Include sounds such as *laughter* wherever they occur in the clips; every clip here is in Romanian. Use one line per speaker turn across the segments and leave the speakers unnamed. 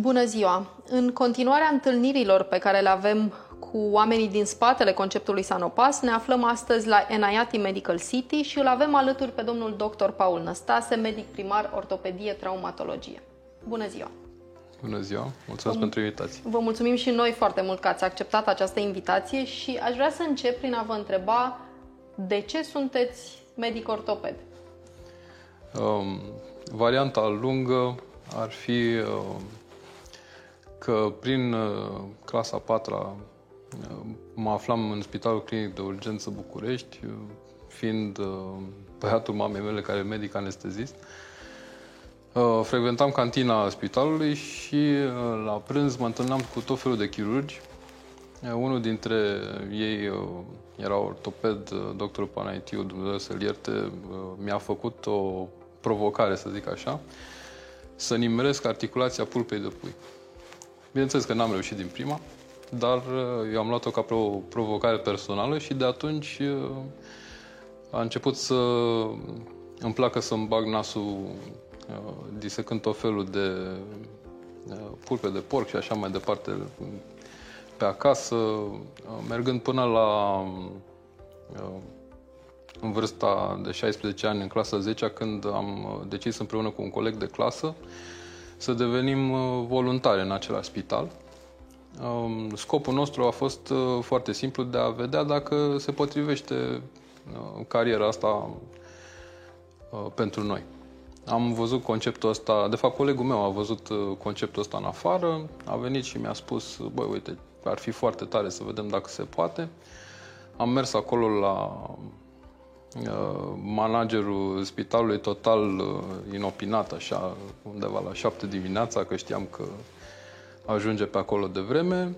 Bună ziua! În continuarea întâlnirilor pe care le avem cu oamenii din spatele conceptului Sanopas, ne aflăm astăzi la Enayati Medical City și îl avem alături pe domnul dr. Paul Năstase, medic primar ortopedie traumatologie. Bună ziua!
Bună ziua! Mulțumesc vă, pentru invitație!
Vă mulțumim și noi foarte mult că ați acceptat această invitație și aș vrea să încep prin a vă întreba de ce sunteți medic ortoped?
Um, varianta lungă ar fi uh, că prin uh, clasa 4 uh, mă aflam în Spitalul Clinic de Urgență București, uh, fiind uh, băiatul mamei mele care e medic anestezist. Uh, frecventam cantina spitalului și uh, la prânz mă întâlneam cu tot felul de chirurgi. Uh, unul dintre ei uh, era ortoped, uh, doctorul Panaitiu, Dumnezeu să-l ierte, uh, mi-a făcut o provocare, să zic așa, să nimeresc articulația pulpei de pui. Bineînțeles că n-am reușit din prima, dar uh, eu am luat-o ca o provocare personală și de atunci a început să îmi placă să-mi bag nasul disecând tot felul de pulpe de porc și așa mai departe pe acasă, mergând până la în vârsta de 16 ani, în clasa 10 când am decis împreună cu un coleg de clasă să devenim voluntari în același spital. Scopul nostru a fost foarte simplu de a vedea dacă se potrivește cariera asta pentru noi. Am văzut conceptul ăsta, de fapt colegul meu a văzut conceptul ăsta în afară, a venit și mi-a spus, băi, uite, ar fi foarte tare să vedem dacă se poate. Am mers acolo la uh, managerul spitalului total uh, inopinat, așa, undeva la șapte dimineața, că știam că ajunge pe acolo de vreme.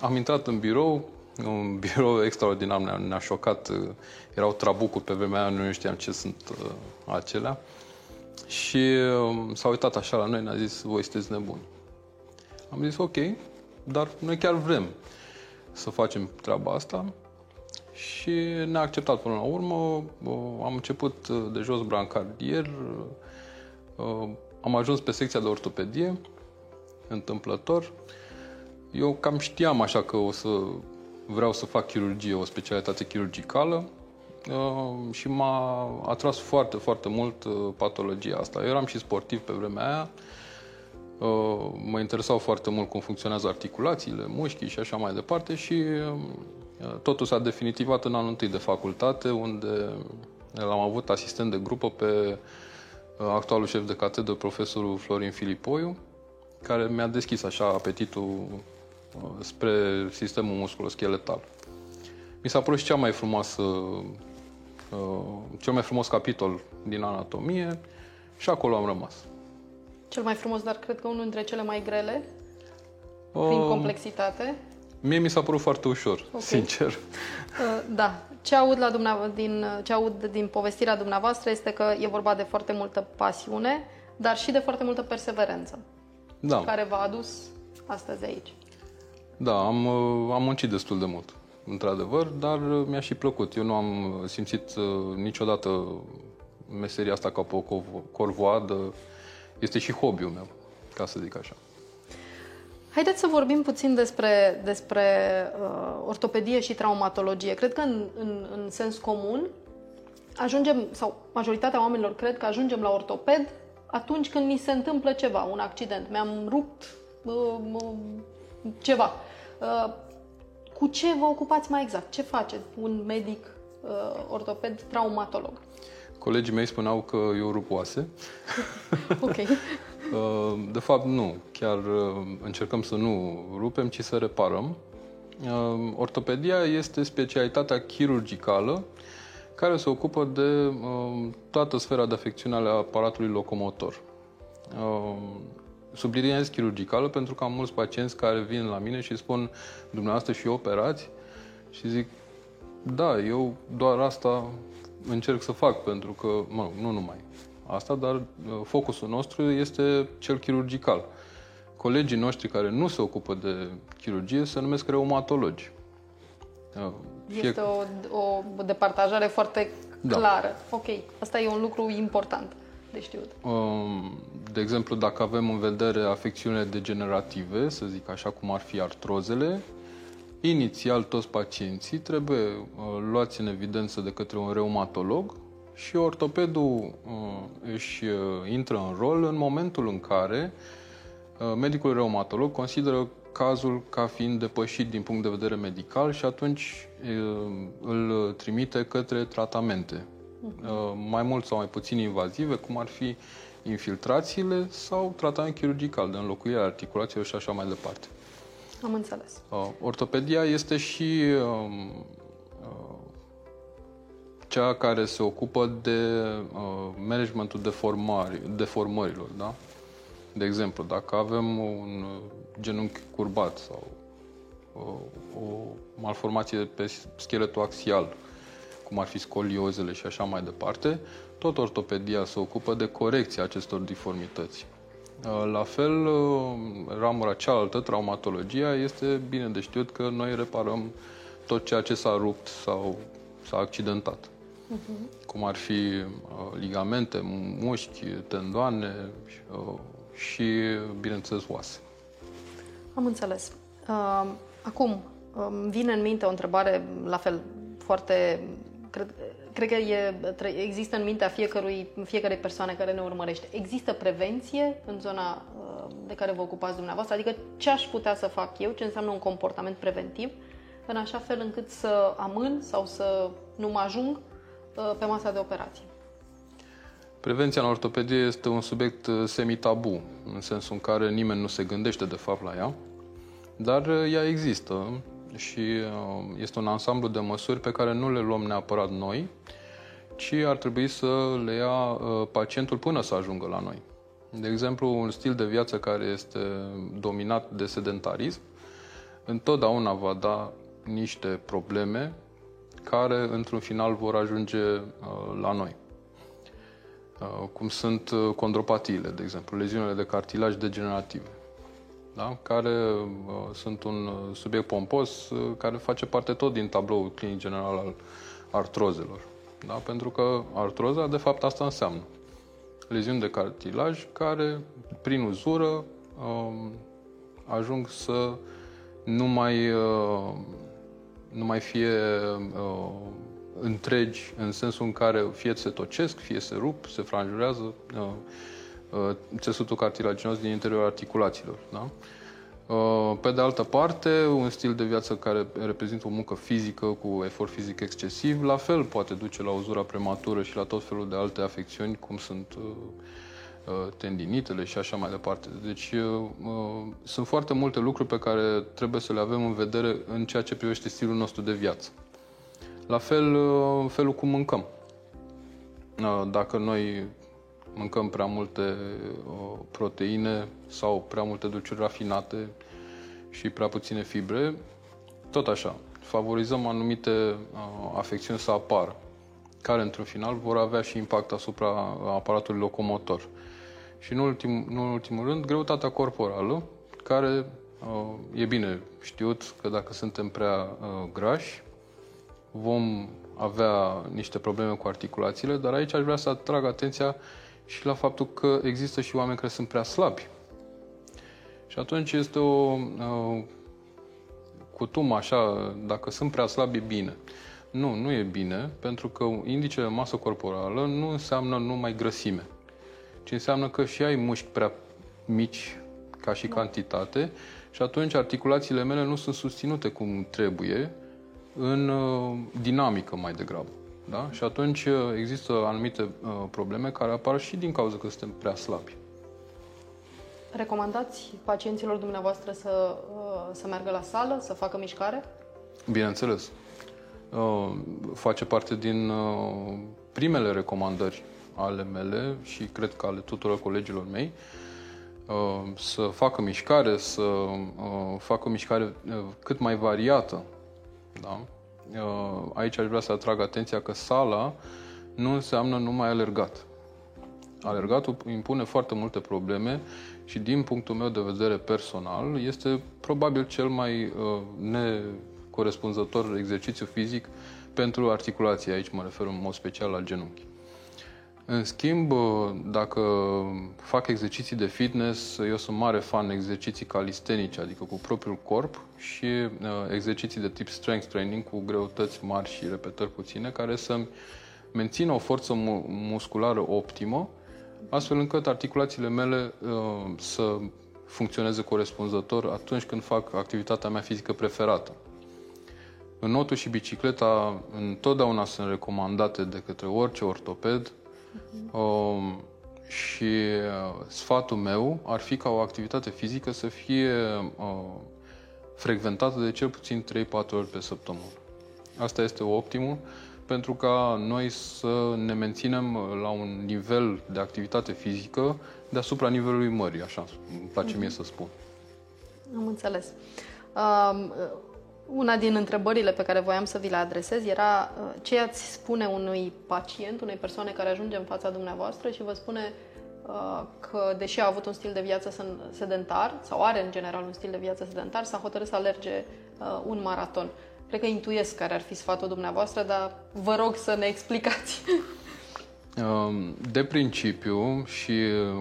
Am intrat în birou, un *laughs* birou extraordinar, ne-a, ne șocat. Uh, erau trabucuri pe vremea aia, nu știam ce sunt acelea. Și s-a uitat așa la noi, ne-a zis, voi sunteți nebuni. Am zis, ok, dar noi chiar vrem să facem treaba asta și ne-a acceptat până la urmă. Am început uh, de jos brancardier, uh, am ajuns pe secția de ortopedie, întâmplător. Eu cam știam așa că o să vreau să fac chirurgie, o specialitate chirurgicală uh, și m-a atras foarte, foarte mult patologia asta. Eu eram și sportiv pe vremea aia, Uh, mă interesau foarte mult cum funcționează articulațiile, mușchii și așa mai departe și uh, totul s-a definitivat în anul întâi de facultate, unde l-am avut asistent de grupă pe uh, actualul șef de catedră, profesorul Florin Filipoiu, care mi-a deschis așa apetitul spre sistemul musculoscheletal. Mi s-a părut și cea mai frumoasă, cel mai frumos capitol din anatomie și acolo am rămas
cel mai frumos, dar cred că unul dintre cele mai grele, prin um, complexitate.
Mie mi s-a părut foarte ușor, okay. sincer. Uh,
da. Ce aud, la dumneavo- din, ce aud din povestirea dumneavoastră este că e vorba de foarte multă pasiune, dar și de foarte multă perseverență. Da. Care v-a adus astăzi aici.
Da, am, uh, am muncit destul de mult, într-adevăr, dar uh, mi-a și plăcut. Eu nu am simțit niciodată meseria asta ca pe o corvoadă este și hobby-ul meu, ca să zic așa.
Haideți să vorbim puțin despre, despre uh, ortopedie și traumatologie. Cred că în, în, în sens comun ajungem, sau majoritatea oamenilor cred că ajungem la ortoped atunci când ni se întâmplă ceva, un accident. Mi-am rupt uh, uh, ceva. Uh, cu ce vă ocupați mai exact? Ce face un medic uh, ortoped traumatolog?
Colegii mei spuneau că eu rup oase. *laughs*
ok. *laughs*
Uh, de fapt, nu. Chiar uh, încercăm să nu rupem, ci să reparăm. Uh, ortopedia este specialitatea chirurgicală care se ocupă de toată sfera de afecțiune ale aparatului locomotor. Subliniez chirurgicală pentru că am mulți pacienți care vin la mine și spun dumneavoastră și operați și zic da, eu doar asta încerc să fac, pentru că, mă, nu numai asta, dar uh, focusul nostru este cel chirurgical. Colegii noștri care nu se ocupă de chirurgie se numesc reumatologi.
Uh, fie... Este o, o departajare foarte da. clară. Ok, asta e un lucru important de știut. Um,
De exemplu, dacă avem în vedere afecțiunile degenerative, să zic așa cum ar fi artrozele, inițial toți pacienții trebuie uh, luați în evidență de către un reumatolog și ortopedul uh, își intră în rol în momentul în care medicul reumatolog consideră cazul ca fiind depășit din punct de vedere medical și atunci îl trimite către tratamente, mai mult sau mai puțin invazive, cum ar fi infiltrațiile sau tratament chirurgical de înlocuire a articulațiilor și așa mai departe.
Am înțeles.
Ortopedia este și um, cea care se ocupă de managementul deformărilor, da? De exemplu, dacă avem un genunchi curbat sau o, o malformație pe scheletul axial, cum ar fi scoliozele și așa mai departe, tot ortopedia se ocupă de corecția acestor deformități. La fel, ramura cealaltă, traumatologia, este bine de știut că noi reparăm tot ceea ce s-a rupt sau s-a accidentat. Uh-huh. Cum ar fi ligamente, mușchi, tendoane, și, bineînțeles, oase.
Am înțeles. Uh, acum, um, vine în minte o întrebare, la fel, foarte... Cred, cred că e, există în mintea fiecărui, fiecare persoane care ne urmărește. Există prevenție în zona uh, de care vă ocupați dumneavoastră? Adică ce aș putea să fac eu, ce înseamnă un comportament preventiv, în așa fel încât să amân sau să nu mă ajung uh, pe masa de operație?
Prevenția în ortopedie este un subiect uh, semi-tabu, în sensul în care nimeni nu se gândește de fapt la ea, dar uh, ea există și uh, este un ansamblu de măsuri pe care nu le luăm neapărat noi, ci ar trebui să le ia pacientul până să ajungă la noi. De exemplu, un stil de viață care este dominat de sedentarism, întotdeauna va da niște probleme care, într-un final, vor ajunge la noi. Uh, cum sunt uh, condropatiile, de exemplu, leziunile de cartilaj degenerative, da? care uh, sunt un uh, subiect pompos uh, care face parte tot din tabloul clinic general al artrozelor. Da? Pentru că artroza, de fapt, asta înseamnă. Leziuni de cartilaj care, prin uzură, uh, ajung să nu mai, uh, nu mai fie uh, întregi, în sensul în care fie se tocesc, fie se rup, se franjurează uh, uh, țesutul cartilaginos din interiorul articulațiilor. Da? Uh, pe de altă parte, un stil de viață care reprezintă o muncă fizică cu efort fizic excesiv, la fel poate duce la uzura prematură și la tot felul de alte afecțiuni, cum sunt tendinitele și așa mai departe. Deci sunt foarte multe lucruri pe care trebuie să le avem în vedere în ceea ce privește stilul nostru de viață. La fel, uh, felul cum mâncăm. Uh, dacă noi mâncăm prea multe uh, proteine sau prea multe dulciuri rafinate și prea puține fibre, tot așa, favorizăm anumite afecțiuni să apară, care într-un final vor avea și impact asupra aparatului locomotor. Și în, ultim, nu în ultimul rând, greutatea corporală, care e bine știut că dacă suntem prea grași, vom avea niște probleme cu articulațiile, dar aici aș vrea să atrag atenția și la faptul că există și oameni care sunt prea slabi. Și atunci este o uh, cutumă așa, dacă sunt prea slabi, e bine. Nu, nu e bine, pentru că indicele masă corporală nu înseamnă numai grăsime, ci înseamnă că și ai mușchi prea mici ca și cantitate și atunci articulațiile mele nu sunt susținute cum trebuie în uh, dinamică mai degrabă. Da? Și atunci uh, există anumite uh, probleme care apar și din cauza că suntem prea slabi.
Recomandați pacienților dumneavoastră să, să meargă la sală, să facă mișcare?
Bineînțeles. Face parte din primele recomandări ale mele și cred că ale tuturor colegilor mei să facă mișcare, să facă mișcare cât mai variată da? Uh, aici aș vrea să atrag atenția că sala nu înseamnă numai alergat. Alergatul impune foarte multe probleme și din punctul meu de vedere personal este probabil cel mai uh, necorespunzător exercițiu fizic pentru articulație. Aici mă refer în mod special la genunchi. În schimb, dacă fac exerciții de fitness, eu sunt mare fan exerciții calistenice, adică cu propriul corp și uh, exerciții de tip strength training cu greutăți mari și repetări puține, care să mențină o forță mu- musculară optimă, astfel încât articulațiile mele uh, să funcționeze corespunzător atunci când fac activitatea mea fizică preferată. Înotul și bicicleta întotdeauna sunt recomandate de către orice ortoped uh, și uh, sfatul meu ar fi ca o activitate fizică să fie uh, frecventată de cel puțin 3-4 ori pe săptămână. Asta este optimul pentru ca noi să ne menținem la un nivel de activitate fizică deasupra nivelului mării, așa îmi place mie să spun.
Am înțeles. Um, una din întrebările pe care voiam să vi le adresez era uh, ce ați spune unui pacient, unei persoane care ajunge în fața dumneavoastră și vă spune uh, că, deși a avut un stil de viață sedentar, sau are în general un stil de viață sedentar, s-a hotărât să alerge uh, un maraton. Cred că intuiesc care ar fi sfatul dumneavoastră, dar vă rog să ne explicați. *laughs*
Um, de principiu, și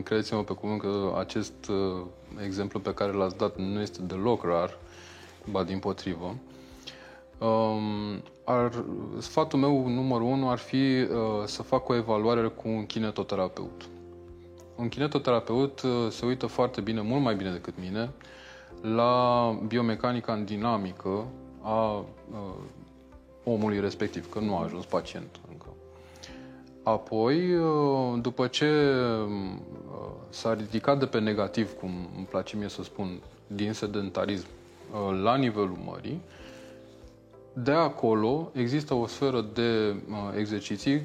credeți-mă pe cuvânt că acest exemplu pe care l-ați dat nu este deloc rar, ba din potrivă. Um, ar, sfatul meu numărul unu ar fi uh, să fac o evaluare cu un kinetoterapeut. Un kinetoterapeut uh, se uită foarte bine, mult mai bine decât mine, la biomecanica în dinamică a uh, omului respectiv, că nu a ajuns pacient încă. Apoi, uh, după ce uh, s-a ridicat de pe negativ, cum îmi place mie să spun, din sedentarism Uh, la nivelul mării. De acolo există o sferă de uh, exerciții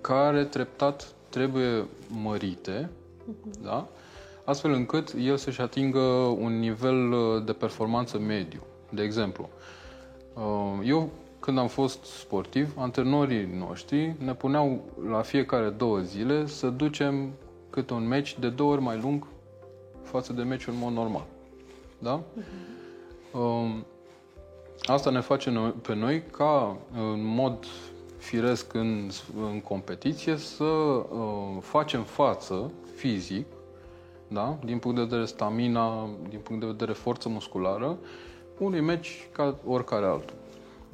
care treptat trebuie mărite, uh-huh. da? astfel încât el să-și atingă un nivel uh, de performanță mediu. De exemplu, eu când am fost sportiv, antrenorii noștri ne puneau la fiecare două zile să ducem câte un meci de două ori mai lung față de meciul în mod normal. Da? Uh-huh. Um, asta ne face pe noi ca, în mod firesc în, în competiție, să uh, facem față fizic, da? din punct de vedere stamina, din punct de vedere forță musculară, unui meci ca oricare altul.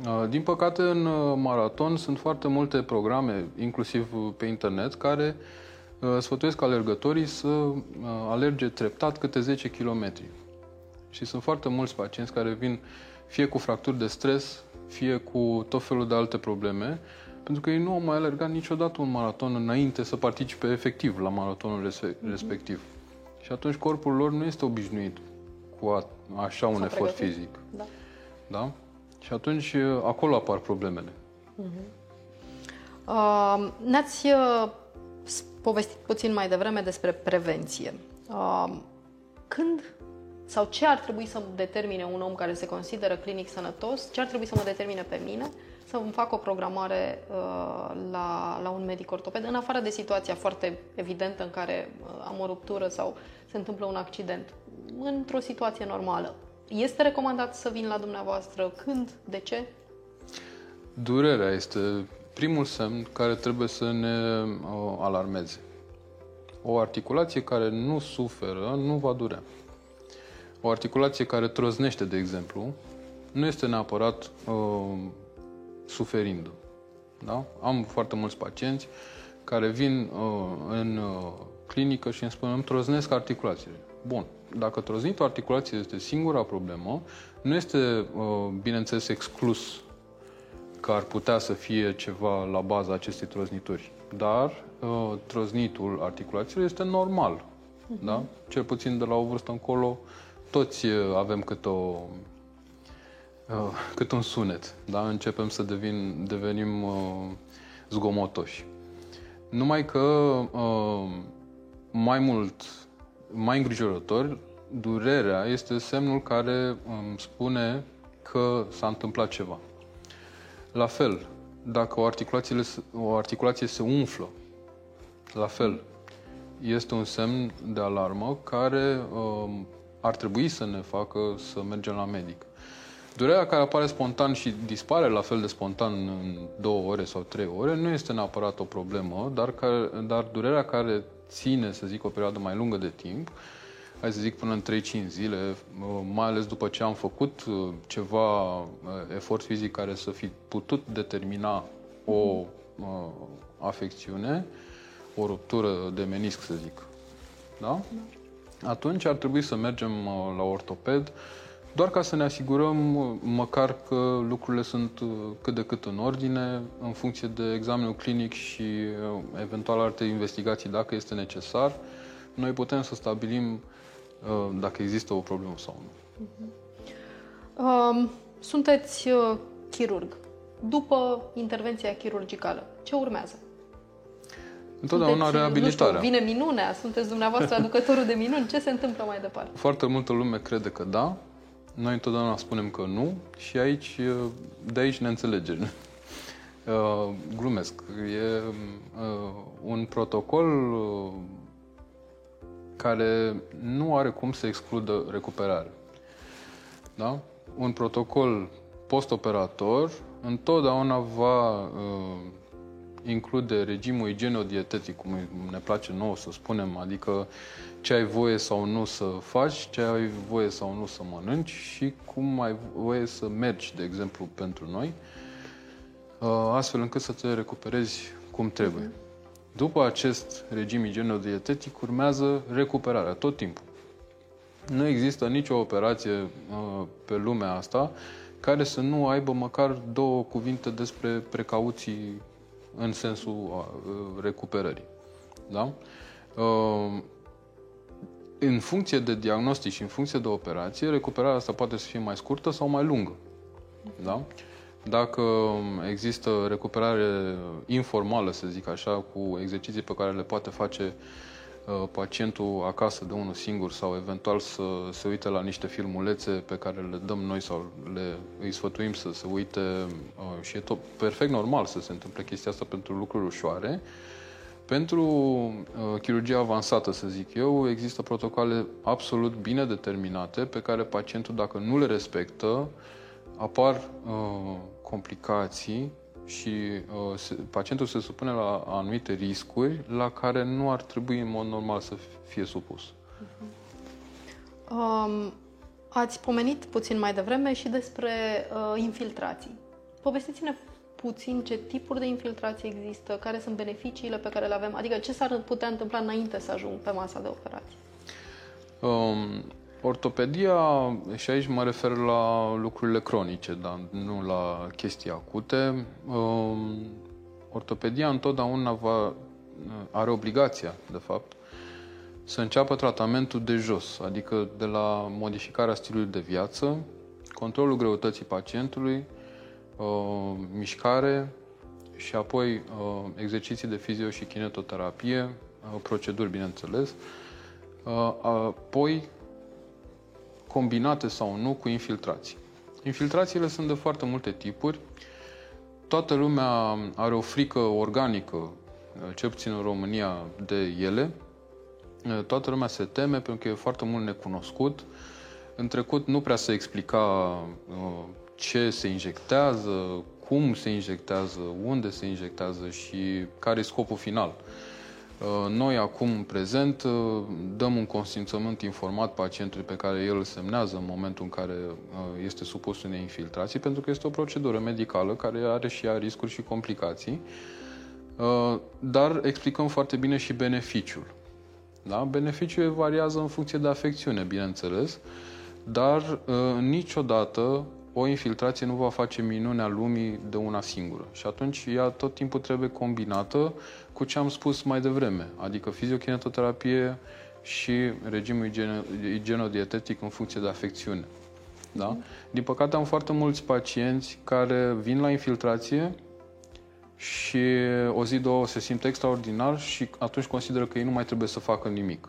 Uh, din păcate, în uh, maraton sunt foarte multe programe, inclusiv pe internet, care sfătuiesc alergătorii să alerge treptat câte 10 km. Și sunt foarte mulți pacienți care vin fie cu fracturi de stres, fie cu tot felul de alte probleme, pentru că ei nu au mai alergat niciodată un maraton înainte să participe efectiv la maratonul mhm. respectiv. Mm-hmm. Și atunci corpul lor nu este obișnuit cu a, așa un S-a efort pregătit. fizic. Da. da? Și atunci acolo apar problemele. Mm-hmm.
Uh, ne-ați uh, povestit puțin mai devreme despre prevenție. Uh, când sau ce ar trebui să determine un om care se consideră clinic sănătos, ce ar trebui să mă determine pe mine să îmi fac o programare uh, la, la un medic ortoped, în afară de situația foarte evidentă în care uh, am o ruptură sau se întâmplă un accident. Într-o situație normală. Este recomandat să vin la dumneavoastră? Când? De ce?
Durerea este primul semn care trebuie să ne uh, alarmeze. O articulație care nu suferă nu va durea. O articulație care trăznește, de exemplu, nu este neapărat uh, suferindu. Da? Am foarte mulți pacienți care vin uh, în uh, clinică și îmi spun, îmi troznesc articulațiile. Bun, dacă troznitul articulației este singura problemă, nu este, uh, bineînțeles, exclus că ar putea să fie ceva la baza acestei troznituri. Dar uh, troznitul articulațiilor este normal. Uh-huh. Da? Cel puțin de la o vârstă încolo, toți uh, avem cât o uh, cât un sunet, da? Începem să devin, devenim uh, zgomotoși. Numai că uh, mai mult, mai îngrijorător, durerea este semnul care îmi spune că s-a întâmplat ceva. La fel, dacă o articulație, o articulație se umflă, la fel, este un semn de alarmă care uh, ar trebui să ne facă să mergem la medic. Durerea care apare spontan și dispare la fel de spontan în două ore sau trei ore nu este neapărat o problemă, dar, care, dar durerea care ține, să zic, o perioadă mai lungă de timp, hai să zic până în 3-5 zile, uh, mai ales după ce am făcut uh, ceva uh, efort fizic care să fi putut determina o afecțiune, o ruptură de menisc, să zic. Da? Atunci ar trebui să mergem la ortoped, doar ca să ne asigurăm măcar că lucrurile sunt cât de cât în ordine, în funcție de examenul clinic și eventual alte investigații, dacă este necesar, noi putem să stabilim dacă există o problemă sau nu.
Uh-huh. sunteți uh, chirurg. După intervenția chirurgicală, ce urmează?
Întotdeauna sunteți, reabilitarea.
Nu știu, vine minunea, sunteți dumneavoastră aducătorul de minuni, ce se întâmplă mai departe?
Foarte multă lume crede că da, noi întotdeauna spunem că nu și aici, de aici ne înțelegem. *laughs* Uh, glumesc. E uh, un protocol uh, care nu are cum să excludă recuperarea. Da? Un protocol postoperator întotdeauna va uh, include regimul igienodietetic, cum ne place nouă să spunem, adică ce ai voie sau nu să faci, ce ai voie sau nu să mănânci și cum ai voie să mergi, de exemplu, pentru noi, uh, astfel încât să te recuperezi cum trebuie. Mhm. După acest regim igienodietetic urmează recuperarea, tot timpul. Nu există nicio operație uh, pe lumea asta care să nu aibă măcar două cuvinte despre precauții în sensul uh, recuperării. Da? Uh, în funcție de diagnostic și în funcție de operație, recuperarea asta poate să fie mai scurtă sau mai lungă. Da? Dacă există recuperare informală, să zic așa, cu exerciții pe care le poate face uh, pacientul acasă de unul singur sau eventual să se uite la niște filmulețe pe care le dăm noi sau le, îi sfătuim să se uite uh, și e tot perfect normal să se întâmple chestia asta pentru lucruri ușoare. Pentru uh, chirurgia avansată, să zic eu, există protocoale absolut bine determinate pe care pacientul, dacă nu le respectă, apar uh, complicații și uh, se, pacientul se supune la anumite riscuri la care nu ar trebui în mod normal să fie supus. Uh-huh.
Um, ați pomenit puțin mai devreme și despre uh, infiltrații. Povestiți-ne puțin ce tipuri de infiltrații există, care sunt beneficiile pe care le avem, adică ce s-ar putea întâmpla înainte să ajung pe masa de operație.
Um, Ortopedia, și aici mă refer la lucrurile cronice, dar nu la chestii acute. Um, ortopedia întotdeauna va, are obligația, de fapt, să înceapă tratamentul de jos, adică de la modificarea stilului de viață, controlul greutății pacientului, uh, mișcare și apoi uh, exerciții de fizio și kinetoterapie, uh, proceduri, bineînțeles, apoi combinate sau nu cu infiltrații. Infiltrațiile sunt de foarte multe tipuri. Toată lumea are o frică organică, cel puțin în România, de ele. Toată lumea se teme pentru că e foarte mult necunoscut. În trecut nu prea se explica uh, ce se injectează, cum se injectează, unde se injectează și care e scopul final. Uh, noi acum, în prezent, uh, dăm un consimțământ informat pacientului pe care el îl semnează în momentul în care uh, este supus unei infiltrații, pentru că este o procedură medicală care are și ea riscuri și complicații, dar explicăm foarte bine și beneficiul. Da? Beneficiul variază în funcție de afecțiune, bineînțeles, dar niciodată o infiltrație nu va face minunea lumii de una singură. Și atunci ea tot timpul trebuie combinată cu ce am spus mai devreme, adică fiziokinetoterapie și regimul igienodietetic în funcție de afecțiune. Da? Din păcate am foarte mulți pacienți care vin la infiltrație și o zi, două se simt extraordinar și atunci consideră că ei nu mai trebuie să facă nimic.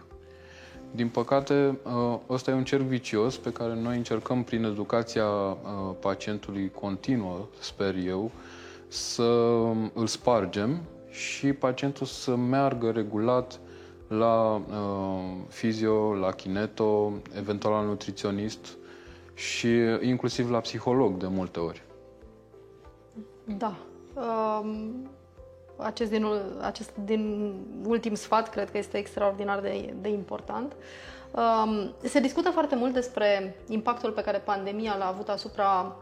Din păcate, ă, ăsta e un cerc vicios pe care noi încercăm prin educația ă, pacientului continuă, sper eu, să îl spargem și pacientul să meargă regulat la uh, fizio, la kineto, eventual la nutriționist și inclusiv la psiholog de multe ori.
Da. Um, acest, din, acest din ultim sfat cred că este extraordinar de, de important. Um, se discută foarte mult despre impactul pe care pandemia l-a avut asupra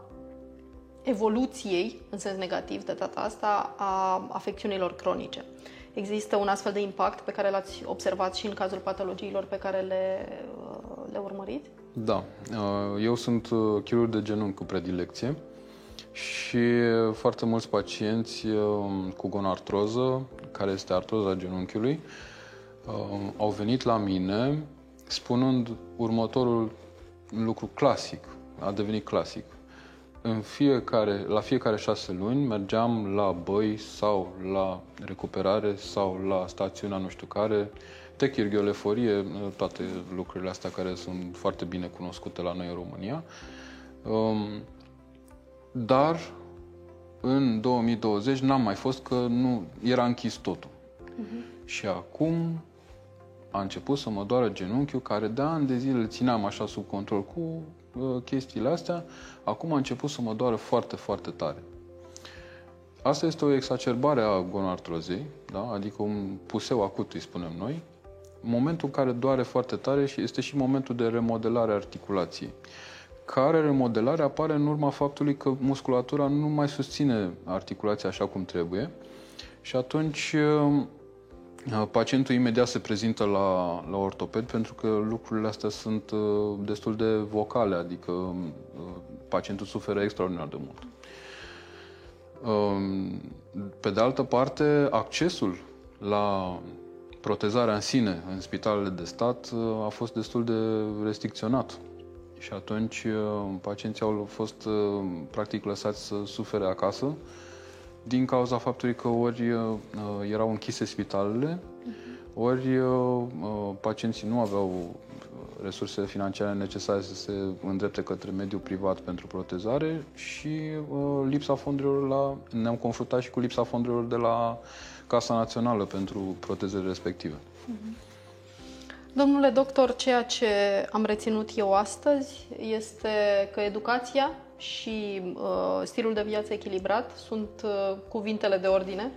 evoluției, în sens negativ de data asta, a afecțiunilor cronice. Există un astfel de impact pe care l-ați observat și în cazul patologiilor pe care le, le urmăriți?
Da. Uh, eu sunt uh, chirurg de genunchi cu predilecție și foarte mulți pacienți uh, cu gonartroză, care este artroza genunchiului, au venit la mine spunând următorul lucru clasic, a devenit clasic în fiecare, la fiecare șase luni mergeam la băi sau la recuperare sau la stațiunea nu știu care, techirghioleforie, toate lucrurile astea care sunt foarte bine cunoscute la noi în România. Um, dar în 2020 n-am mai fost că nu era închis totul. Uh-huh. Și acum a început să mă doară genunchiul care de ani de zile îl țineam așa sub control cu uh, chestiile astea, acum a început să mă doară foarte, foarte tare. Asta este o exacerbare a gonartrozei, da? adică un puseu acut, îi spunem noi, momentul în care doare foarte tare și este și momentul de remodelare a articulației care remodelare apare în urma faptului că musculatura nu mai susține articulația așa cum trebuie și atunci uh, Uh, pacientul imediat se prezintă la, la ortoped pentru că lucrurile astea sunt uh, destul de vocale, adică uh, pacientul suferă extraordinar de mult. Um, pe de altă parte, accesul la protezarea în sine în spitalele de stat a fost destul de restricționat. Și atunci pacienții au fost practic lăsați să sufere acasă din cauza faptului că ori uh, erau închise spitalele, uh-huh. ori uh, uh, pacienții nu aveau uh, resursele financiare necesare să se îndrepte către mediul privat pentru protezare și uh, lipsa fondurilor la... ne-am confruntat și cu lipsa fondurilor de la Casa Națională pentru protezele respective. Uh-huh.
Domnule doctor, ceea ce am reținut eu astăzi este că educația și uh, stilul de viață echilibrat sunt uh, cuvintele de ordine.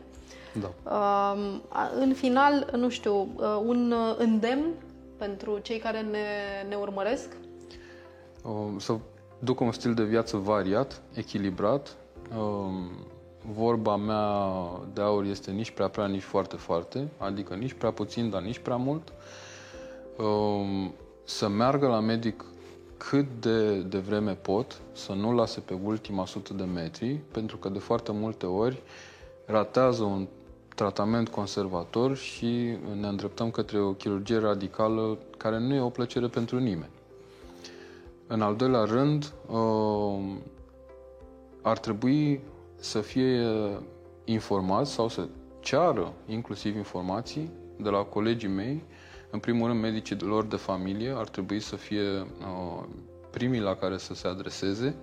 Da.
Uh, în final, nu știu, uh, un uh, îndemn pentru cei care ne, ne urmăresc?
Uh, să ducă un stil de viață variat, echilibrat. Uh, vorba mea de aur este nici prea prea, nici foarte foarte, adică nici prea puțin, dar nici prea mult. Uh, să meargă la medic cât de, de vreme pot, să nu lase pe ultima sută de metri, pentru că de foarte multe ori ratează un tratament conservator și ne îndreptăm către o chirurgie radicală care nu e o plăcere pentru nimeni. În al doilea rând, uh, ar trebui să fie informați sau să ceară inclusiv informații de la colegii mei în primul rând, medicii lor de familie ar trebui să fie uh, primii la care să se adreseze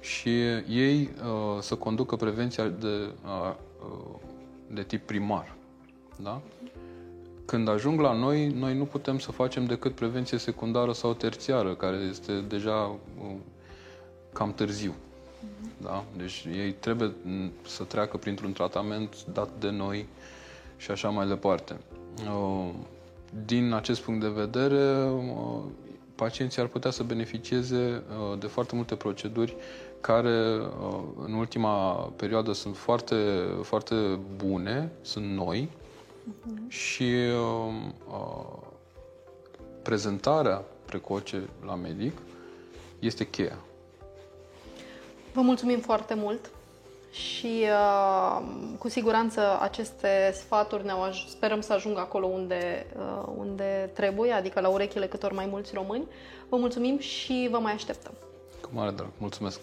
și ei uh, să conducă prevenția de, uh, de tip primar. Da? Când ajung la noi, noi nu putem să facem decât prevenție secundară sau terțiară, care este deja cam târziu. Da? Deci ei trebuie să treacă printr-un tratament dat de noi și așa mai departe din acest punct de vedere, pacienții ar putea să beneficieze uh, de foarte multe proceduri care uh, în ultima perioadă sunt foarte, foarte bune, sunt noi uh-huh. și uh, prezentarea precoce la medic este cheia.
Vă mulțumim foarte mult și uh, cu siguranță aceste sfaturi ne aj- sperăm să ajungă acolo unde, uh, unde trebuie, adică la urechile câtor mai mulți români. Vă mulțumim și vă mai așteptăm.
Cu mare drag. Mulțumesc!